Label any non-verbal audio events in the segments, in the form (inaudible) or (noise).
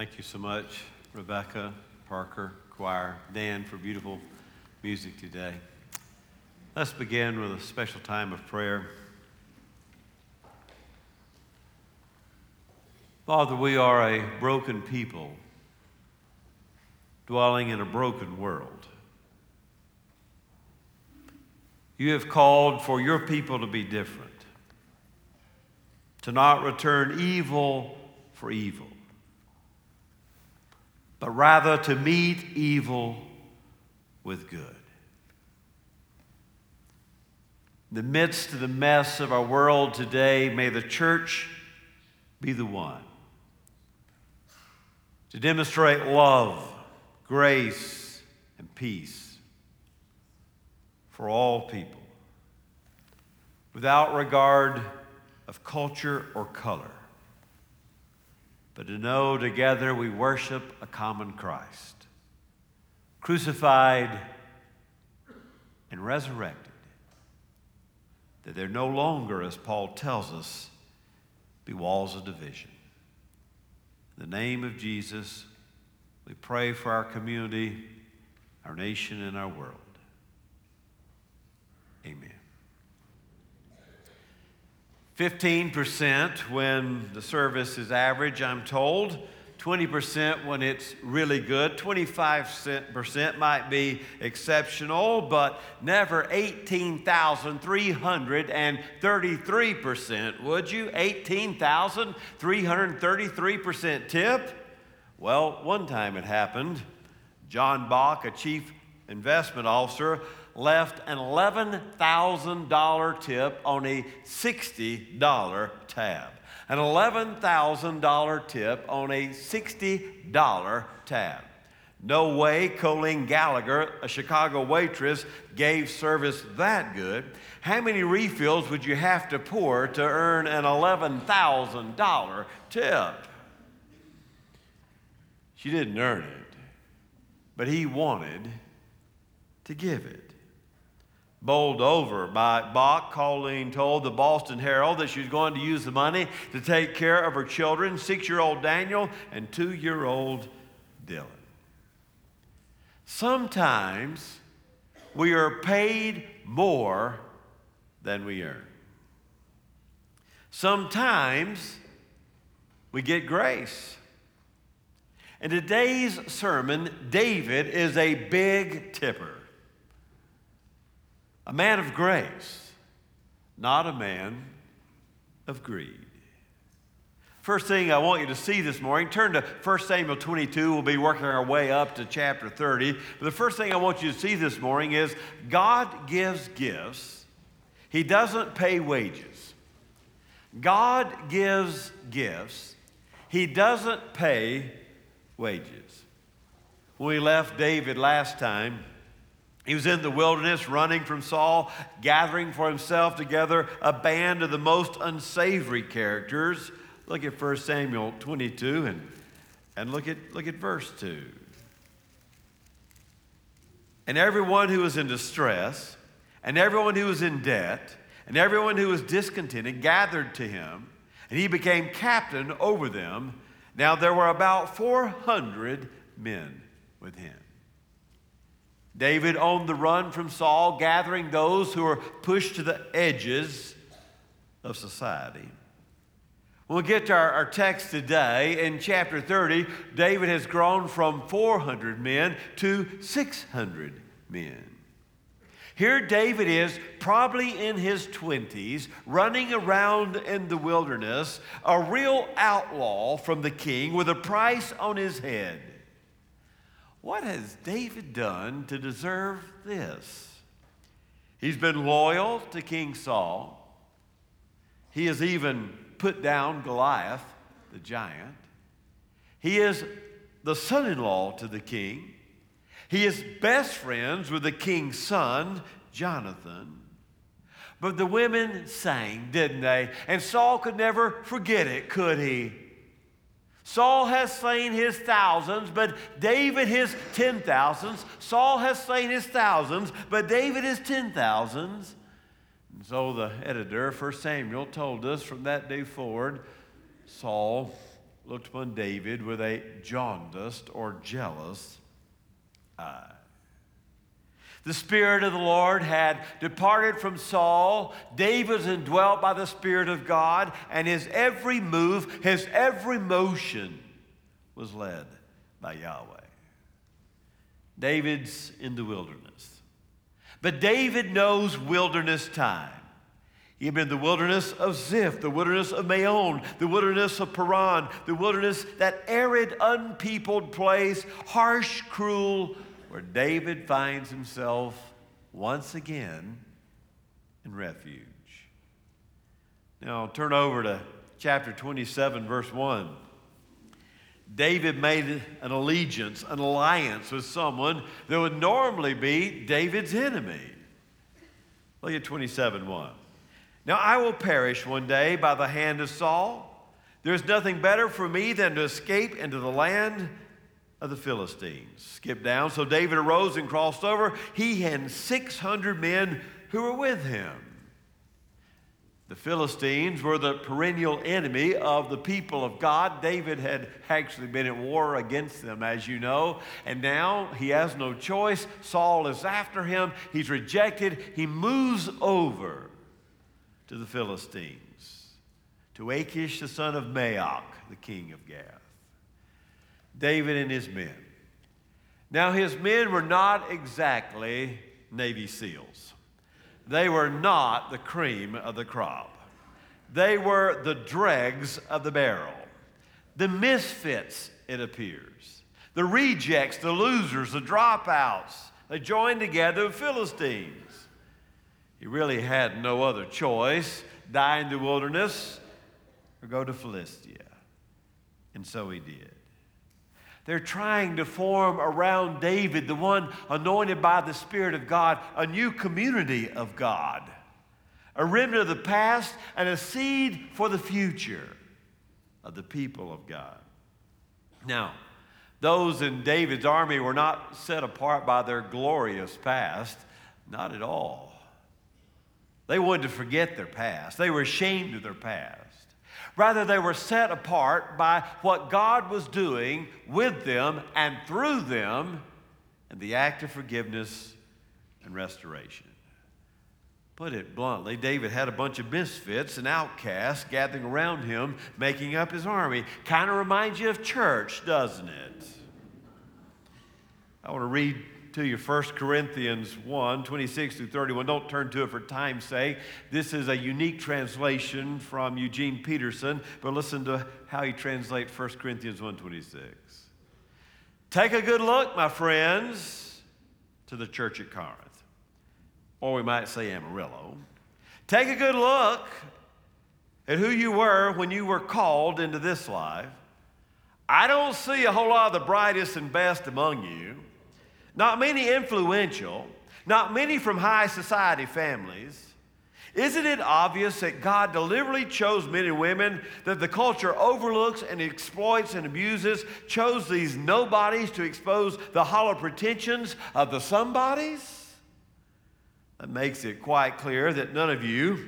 Thank you so much, Rebecca, Parker, choir, Dan, for beautiful music today. Let's begin with a special time of prayer. Father, we are a broken people dwelling in a broken world. You have called for your people to be different, to not return evil for evil, but rather to meet evil with good. In the midst of the mess of our world today, may the church be the one to demonstrate love, grace, and peace for all people, without regard of culture or color, but to know together we worship a common Christ, crucified and resurrected, that there no longer, as Paul tells us, be walls of division. In the name of Jesus, we pray for our community, our nation, and our world. Amen. 15% when the service is average, I'm told. 20% when it's really good. 25% might be exceptional, but never 18,333%, would you? 18,333% tip? Well, one time it happened. John Bach, a chief investment officer, left an $11,000 tip on a $60 tab. An $11,000 tip on a $60 tab. No way Colleen Gallagher, a Chicago waitress, gave service that good. How many refills would you have to pour to earn an $11,000 tip? She didn't earn it, but he wanted to give it bowled over by Bach. Colleen told the Boston Herald that she was going to use the money to take care of her children, six year old Daniel and two year old Dylan. Sometimes we are paid more than we earn. Sometimes we get grace. In today's sermon, David is a big tipper a man of grace, not a man of greed. First thing I want you to see this morning, turn to 1 Samuel 22. We'll be working our way up to chapter 30. But the first thing I want you to see this morning is God gives gifts, He doesn't pay wages. God gives gifts, He doesn't pay wages. When we left David last time, he was in the wilderness running from Saul, gathering for himself together a band of the most unsavory characters. Look at 1 Samuel 22 and, and look, at, look at verse 2. And everyone who was in distress, and everyone who was in debt, and everyone who was discontented gathered to him, and he became captain over them. Now there were about 400 men with him. David on the run from Saul, gathering those who are pushed to the edges of society. When we get to our, our, text today, in chapter 30, David has grown from 400 men to 600 men. Here, David is probably in his 20s, running around in the wilderness, a real outlaw from the king with a price on his head. What has David done to deserve this? He's been loyal to King Saul. He has even put down Goliath, the giant. He is the son in law to the king. He is best friends with the king's son, Jonathan. But the women sang, didn't they? And Saul could never forget it, could he? Saul has slain his thousands, but David his ten thousands. Saul has slain his thousands, but David his ten thousands. And so the editor, 1 Samuel, told us from that day forward Saul looked upon David with a jaundiced or jealous eye. The Spirit of the Lord had departed from Saul. David was indwelt by the Spirit of God, and his every move, his every motion was led by Yahweh. David's in the wilderness. But David knows wilderness time. He had been in the wilderness of Ziph, the wilderness of Maon, the wilderness of Paran, the wilderness, that arid, unpeopled place, harsh, cruel, where David finds himself once again in refuge. Now, turn over to chapter 27, verse 1. David made an allegiance, an alliance with someone that would normally be David's enemy. Look at 27 1. Now I will perish one day by the hand of Saul. There's nothing better for me than to escape into the land of the Philistines. Skip down. So David arose and crossed over, he and 600 men who were with him. The Philistines were the perennial enemy of the people of God. David had actually been at war against them, as you know, and now he has no choice. Saul is after him. He's rejected. He moves over to the Philistines, to Achish, the son of Maoch, the king of Gath. David and his men. Now, his men were not exactly Navy SEALs. They were not the cream of the crop. They were the dregs of the barrel, the misfits, it appears, the rejects, the losers, the dropouts. They joined together with Philistines. He really had no other choice die in the wilderness or go to Philistia. And so he did. They're trying to form around David, the one anointed by the Spirit of God, a new community of God, a remnant of the past, and a seed for the future of the people of God. Now, those in David's army were not set apart by their glorious past, not at all. They wanted to forget their past, they were ashamed of their past. Rather, they were set apart by what God was doing with them and through them in the act of forgiveness and restoration. Put it bluntly, David had a bunch of misfits and outcasts gathering around him, making up his army. Kind of reminds you of church, doesn't it? I want to read to you 1 Corinthians 1 26 through 31. Don't turn to it for time's sake. This is a unique translation from Eugene Peterson, but listen to how he translates 1 Corinthians 1 26. Take a good look, my friends, to the church at Corinth, or we might say Amarillo. Take a good look at who you were when you were called into this life. I don't see a whole lot of the brightest and best among you not many influential, not many from high society families. Isn't it obvious that God deliberately chose men and women that the culture overlooks and exploits and abuses, chose these nobodies to expose the hollow pretensions of the somebodies? That makes it quite clear that none of you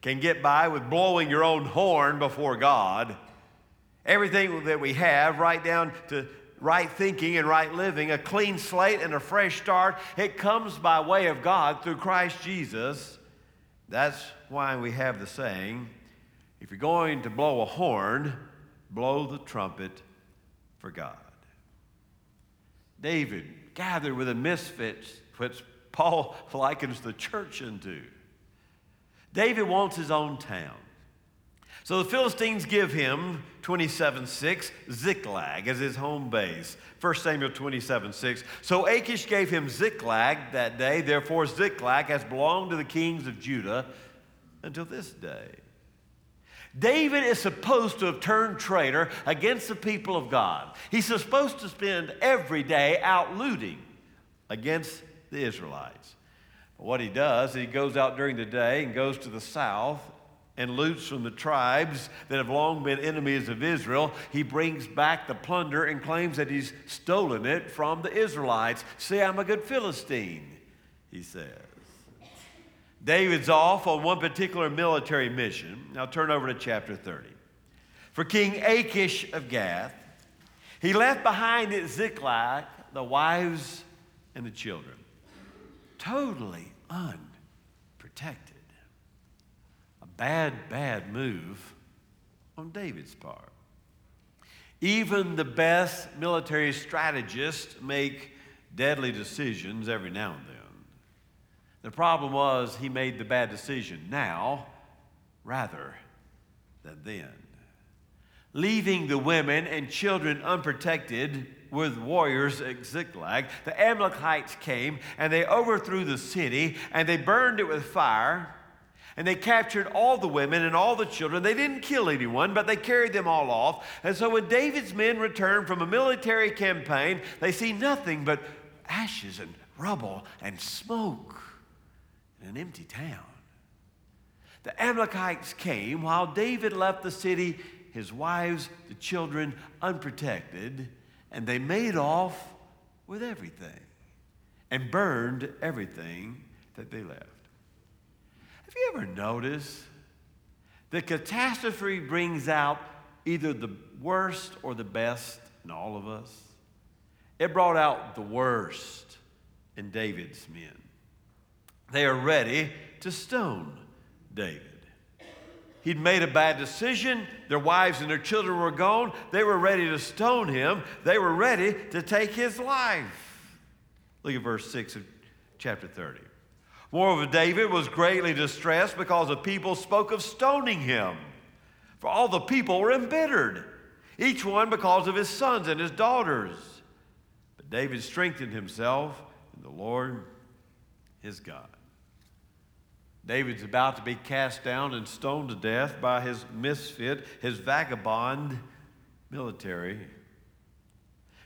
can get by with blowing your own horn before God. Everything that we have, right down to right thinking and right living, a clean slate and a fresh start. It comes by way of God through Christ Jesus. That's why we have the saying if you're going to blow a horn, blow the trumpet for God. David gathered with the misfits, which Paul (laughs) likens the church into. David wants his own town. So the Philistines give him 27 6, Ziklag as his home base. 1 Samuel 27 6. So Achish gave him Ziklag that day. Therefore, Ziklag has belonged to the kings of Judah until this day. David is supposed to have turned traitor against the people of God. He's supposed to spend every day out looting against the Israelites. But what he does, he goes out during the day and goes to the south and loots from the tribes that have long been enemies of Israel. He brings back the plunder and claims that he's stolen it from the Israelites. See, I'm a good Philistine, he says. David's off on one particular military mission. Now turn over to chapter 30. for King Achish of Gath. He left behind at Ziklag the wives and the children, totally unprotected. Bad, bad move on David's part. Even the best military strategists make deadly decisions every now and then. The problem was he made the bad decision now rather than then. Leaving the women and children unprotected with warriors at Ziklag, the Amalekites came and they overthrew the city and they burned it with fire. And they captured all the women and all the children. They didn't kill anyone, but they carried them all off. And so when David's men return from a military campaign, they see nothing but ashes and rubble and smoke in an empty town. The Amalekites came while David left the city, his wives, the children, unprotected, and they made off with everything and burned everything that they left. Have you ever noticed that catastrophe brings out either the worst or the best in all of us? It brought out the worst in David's men. They are ready to stone David. He'd made a bad decision. Their wives and their children were gone. They were ready to stone him. They were ready to take his life. Look at verse 6 of chapter 30. Moreover, David was greatly distressed because the people spoke of stoning him. For all the people were embittered, each one because of his sons and his daughters. But David strengthened himself in the Lord his God. David's about to be cast down and stoned to death by his misfit, his vagabond military.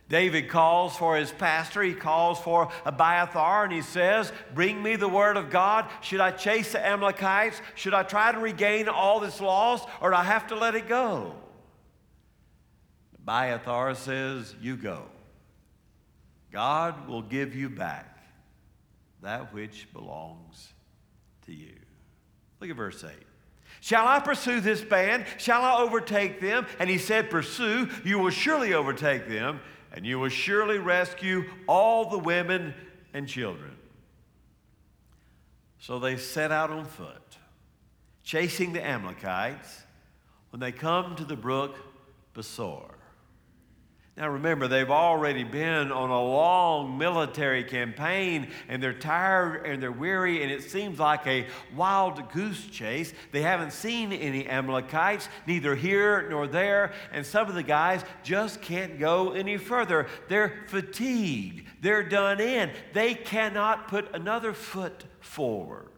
David calls for his pastor. He calls for Abiathar and he says, Bring me the word of God. Should I chase the Amalekites? Should I try to regain all that's lost or do I have to let it go? Abiathar says, You go. God will give you back that which belongs to you. Look at verse 8. Shall I pursue this band? Shall I overtake them? And he said, Pursue, you will surely overtake them, and you will surely rescue all the women and children. So they set out on foot, chasing the Amalekites. When they come to the brook Besor, now remember, they've already been on a long military campaign and they're tired and they're weary, and it seems like a wild goose chase. They haven't seen any Amalekites, neither here nor there, and some of the guys just can't go any further. They're fatigued, they're done in, they cannot put another foot forward.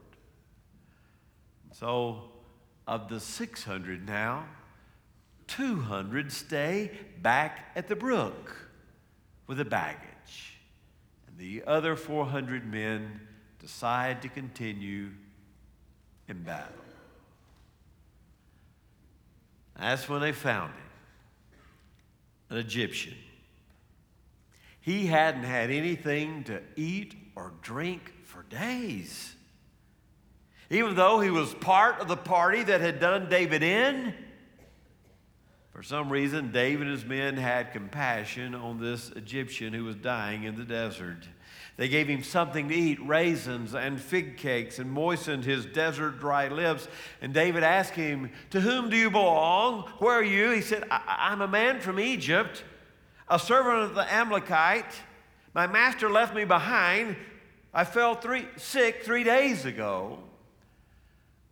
So, of the 600 now, 200 stay back at the brook with the baggage. And the other 400 men decide to continue in battle. That's when they found him an Egyptian. He hadn't had anything to eat or drink for days. Even though he was part of the party that had done David in, for some reason, David and his men had compassion on this Egyptian who was dying in the desert. They gave him something to eat, raisins and fig cakes, and moistened his desert dry lips. And David asked him, To whom do you belong? Where are you? He said, I- am a man from Egypt, a servant of the Amalekite. My master left me behind. I fell three, sick three days ago.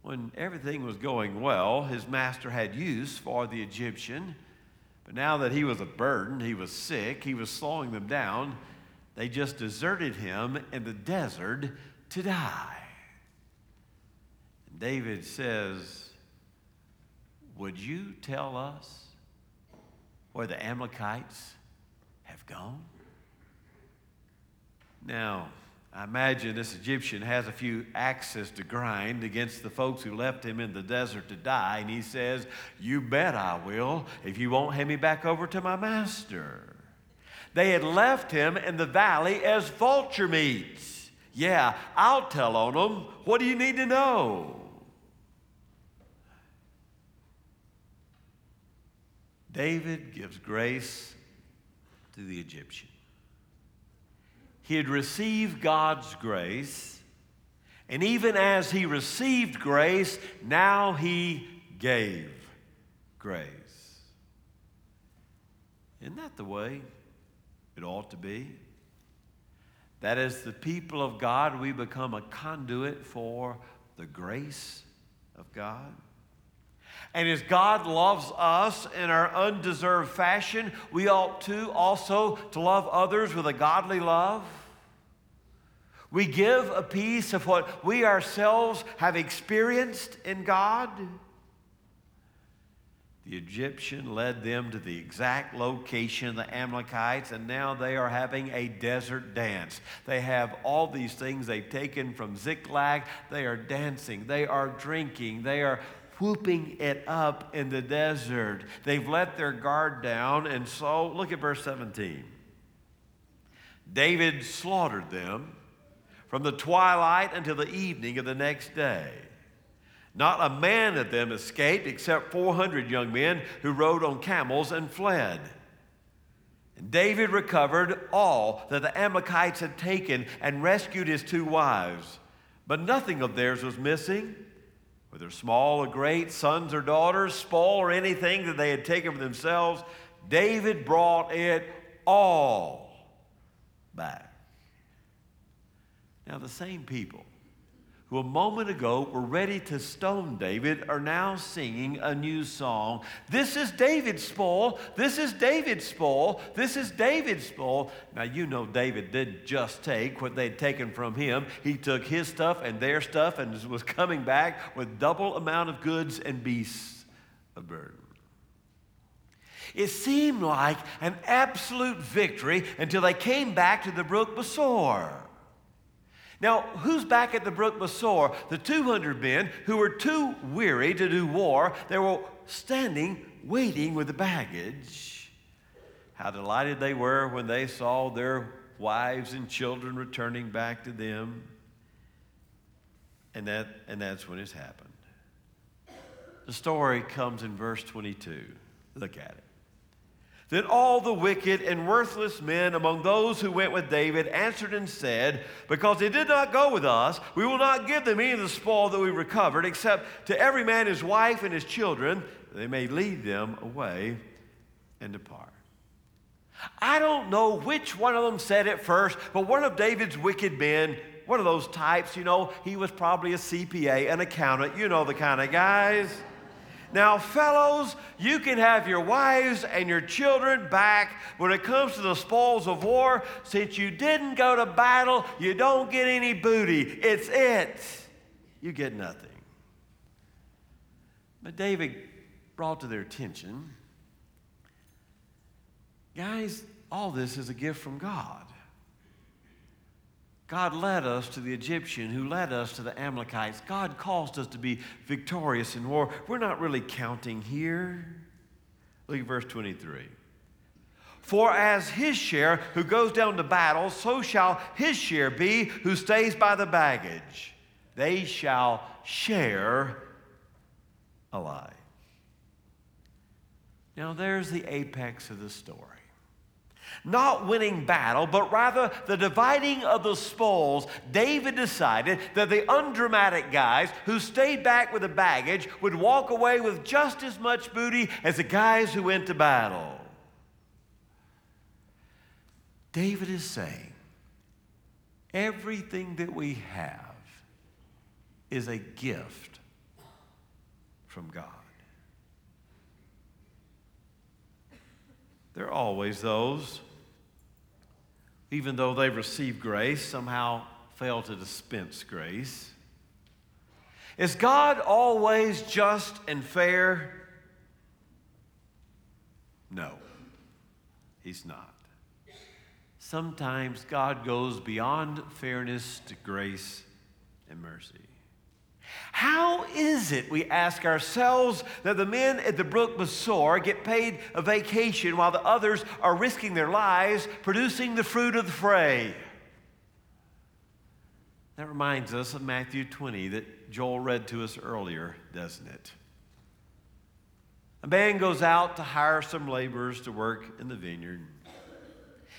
When everything was going well, his master had use for the Egyptian. But now that he was a burden, he was sick, he was slowing them down, they just deserted him in the desert to die. And David says, Would you tell us where the Amalekites have gone? Now, I imagine this Egyptian has a few axes to grind against the folks who left him in the desert to die, and he says, You bet I will, if you won't hand me back over to my master. They had left him in the valley as vulture meats. Yeah, I'll tell on them. What do you need to know? David gives grace to the Egyptian. He had received God's grace, and even as he received grace, now he gave grace. Isn't that the way it ought to be? That as the people of God, we become a conduit for the grace of God. And as God loves us in our undeserved fashion, we ought to also to love others with a godly love. We give a piece of what we ourselves have experienced in God. The Egyptian led them to the exact location of the Amalekites, and now they are having a desert dance. They have all these things they've taken from Ziklag. They are dancing, they are drinking, they are whooping it up in the desert. They've let their guard down, and so look at verse 17. David slaughtered them from the twilight until the evening of the next day. Not a man of them escaped except 400 young men who rode on camels and fled. And David recovered all that the Amalekites had taken and rescued his two wives. But nothing of theirs was missing, whether small or great, sons or daughters, spoil or anything that they had taken for themselves. David brought it all back. Now, the same people who a moment ago were ready to stone David are now singing a new song. This is David's spoil. This is David's spoil. This is David's spoil. Now, you know, David did just take what they'd taken from him. He took his stuff and their stuff and was coming back with double amount of goods and beasts of burden. It seemed like an absolute victory until they came back to the brook Besor. Now, who's back at the brook Besor? The 200 men who were too weary to do war. They were standing, waiting with the baggage. How delighted they were when they saw their wives and children returning back to them. And, that, and that's when it's happened. The story comes in verse 22. Look at it. Then all the wicked and worthless men among those who went with David answered and said, Because they did not go with us, we will not give them any of the spoil that we recovered, except to every man his wife and his children, they may lead them away and depart. I don't know which one of them said it first, but one of David's wicked men, one of those types, you know, he was probably a CPA, an accountant, you know the kind of guys. Now, fellows, you can have your wives and your children back when it comes to the spoils of war. Since you didn't go to battle, you don't get any booty. It's it. You get nothing. But David brought to their attention guys, all this is a gift from God. God led us to the Egyptian who led us to the Amalekites. God caused us to be victorious in war. We're not really counting here. Look at verse 23. For as his share who goes down to battle, so shall his share be who stays by the baggage. They shall share alike. Now, there's the apex of the story. Not winning battle, but rather the dividing of the spoils, David decided that the undramatic guys who stayed back with the baggage would walk away with just as much booty as the guys who went to battle. David is saying everything that we have is a gift from God. There are always those even though they've received grace, somehow fail to dispense grace? Is God always just and fair? No, He's not. Sometimes God goes beyond fairness to grace and mercy. How is it, we ask ourselves, that the men at the brook Besor get paid a vacation while the others are risking their lives producing the fruit of the fray? That reminds us of Matthew 20 that Joel read to us earlier, doesn't it? A man goes out to hire some laborers to work in the vineyard.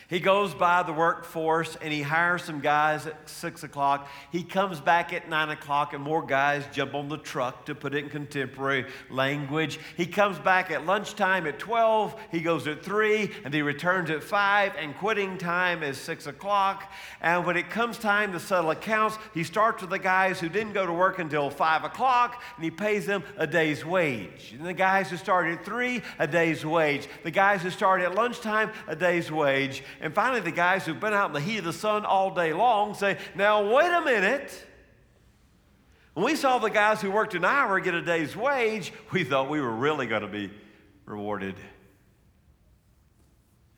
He goes by the workforce and he hires some guys at six o'clock. He comes back at nine o'clock and more guys jump on the truck to put it in contemporary language. He comes back at lunchtime at 12. He goes at three and he returns at five and quitting time is six o'clock. And when it comes time to settle accounts, he starts with the guys who didn't go to work until five o'clock and he pays them a day's wage. And the guys who started at three, a day's wage. The guys who started at lunchtime, a day's wage. And finally, the guys who've been out in the heat of the sun all day long say, Now, wait a minute. When we saw the guys who worked an hour get a day's wage, we thought we were really going to be rewarded.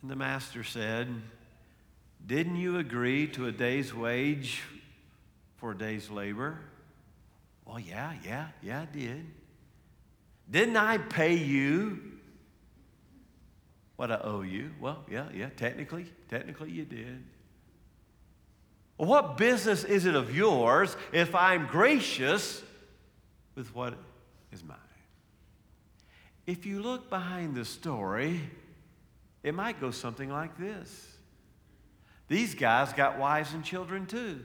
And the master said, Didn't you agree to a day's wage for a day's labor? Well, yeah, yeah, yeah, I did. Didn't I pay you what I owe you. Well, yeah, yeah, technically, technically you did. What business is it of yours if I'm gracious with what is mine? If you look behind the story, it might go something like this. These guys got wives and children too.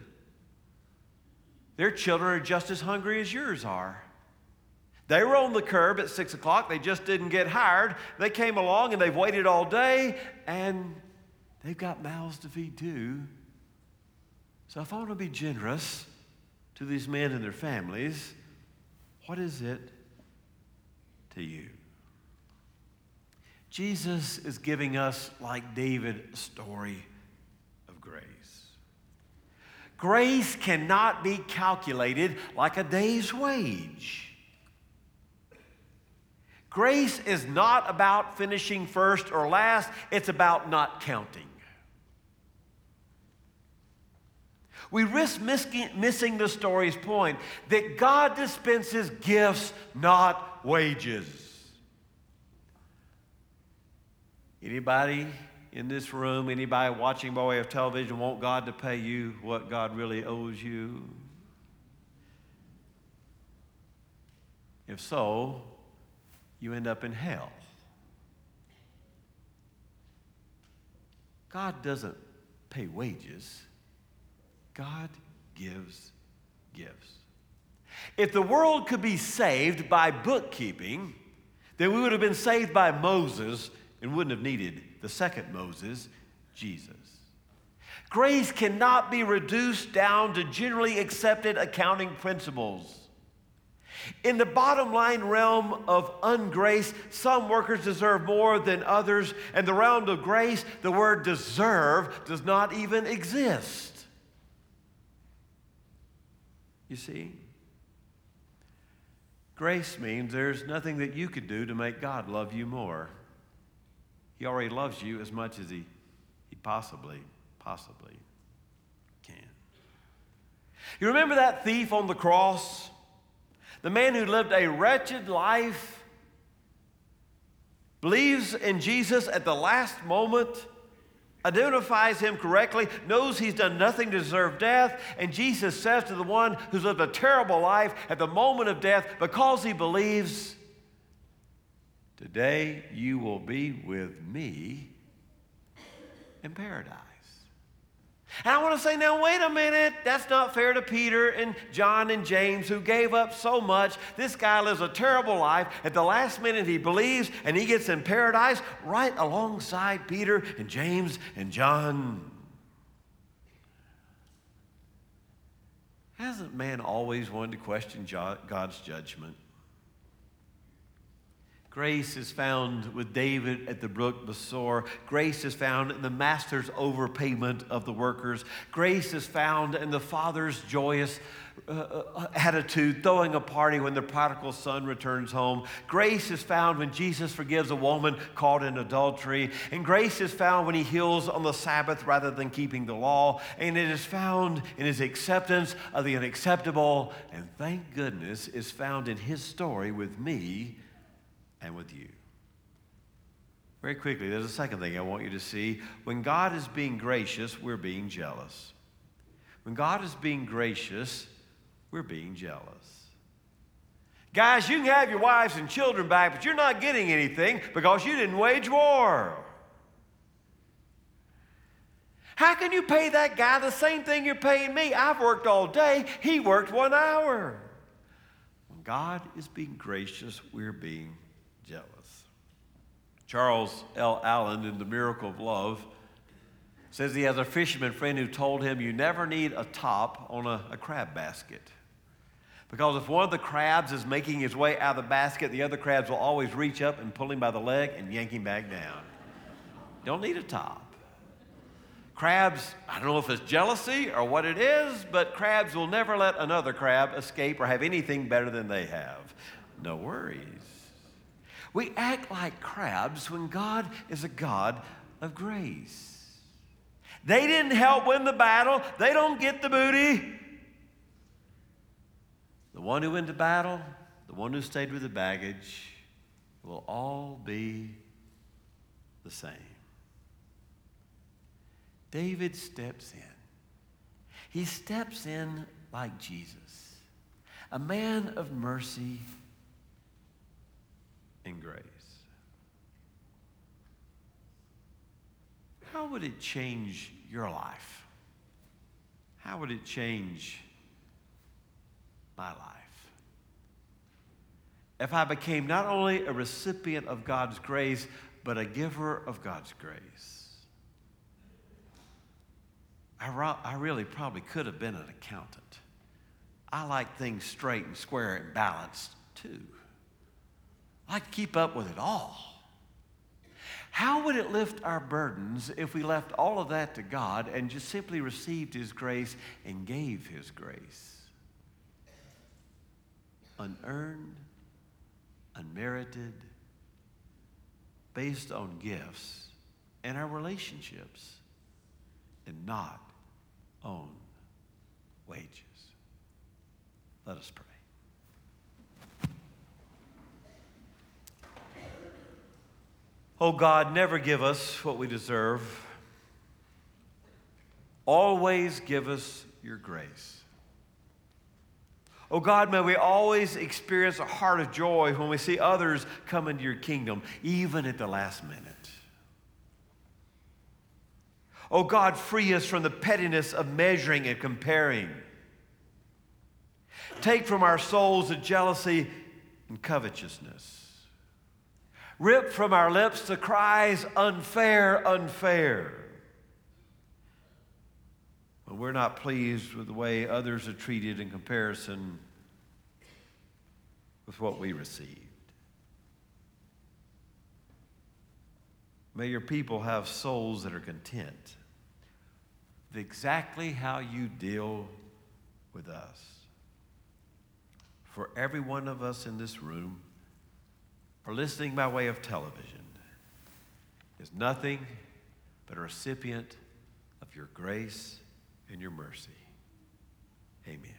Their children are just as hungry as yours are. They were on the curb at six o'clock. They just didn't get hired. They came along and they've waited all day and they've got mouths to feed too. So if I want to be generous to these men and their families, what is it to you? Jesus is giving us, like David, a story of grace. Grace cannot be calculated like a day's wage. Grace is not about finishing first or last, it's about not counting. We risk missing the story's point that God dispenses gifts, not wages. Anybody in this room, anybody watching by way of television, want God to pay you what God really owes you? If so, you end up in hell. God doesn't pay wages, God gives gifts. If the world could be saved by bookkeeping, then we would have been saved by Moses and wouldn't have needed the second Moses, Jesus. Grace cannot be reduced down to generally accepted accounting principles. In the bottom line realm of ungrace, some workers deserve more than others, and the realm of grace, the word deserve does not even exist. You see? Grace means there's nothing that you could do to make God love you more. He already loves you as much as he, he possibly, possibly can. You remember that thief on the cross? The man who lived a wretched life believes in Jesus at the last moment, identifies him correctly, knows he's done nothing to deserve death, and Jesus says to the one who's lived a terrible life at the moment of death, because he believes, Today you will be with me in paradise. And I want to say, now, wait a minute. That's not fair to Peter and John and James who gave up so much. This guy lives a terrible life. At the last minute, he believes and he gets in paradise right alongside Peter and James and John. Hasn't man always wanted to question God's judgment? Grace is found with David at the brook Besor. Grace is found in the master's overpayment of the workers. Grace is found in the father's joyous uh, uh, attitude, throwing a party when the prodigal son returns home. Grace is found when Jesus forgives a woman caught in adultery. And grace is found when he heals on the Sabbath rather than keeping the law. And it is found in his acceptance of the unacceptable. And thank goodness is found in his story with me and with you. Very quickly, there's a second thing I want you to see. When God is being gracious, we're being jealous. When God is being gracious, we're being jealous. Guys, you can have your wives and children back, but you're not getting anything because you didn't wage war. How can you pay that guy the same thing you're paying me? I've worked all day, he worked one hour. When God is being gracious, we're being. Charles L. Allen in The Miracle of Love says he has a fisherman friend who told him you never need a top on a, a crab basket. Because if one of the crabs is making his way out of the basket, the other crabs will always reach up and pull him by the leg and yank him back down. Don't need a top. Crabs, I don't know if it's jealousy or what it is, but crabs will never let another crab escape or have anything better than they have. No worries. We act like crabs when God is a God of grace. They didn't help win the battle, they don't get the booty. The one who went to battle, the one who stayed with the baggage, will all be the same. David steps in. He steps in like Jesus, a man of mercy and grace. How would it change your life? How would it change my life? If I became not only a recipient of God's grace, but a giver of God's grace. I, ro- I really probably could have been an accountant. I like things straight and square and balanced too. I like to keep up with it all. How would it lift our burdens if we left all of that to God and just simply received His grace and gave His grace? Unearned, unmerited, based on gifts and our relationships, and not on wages. Let us pray. Oh God, never give us what we deserve. Always give us your grace. Oh God, may we always experience a heart of joy when we see others come into your kingdom, even at the last minute. Oh God, free us from the pettiness of measuring and comparing. Take from our souls the jealousy and covetousness. Rip from our lips the cries, unfair, unfair. When we're not pleased with the way others are treated in comparison with what we received. May your people have souls that are content with exactly how you deal with us. For every one of us in this room, or listening by way of television is nothing but a recipient of your grace and your mercy. Amen.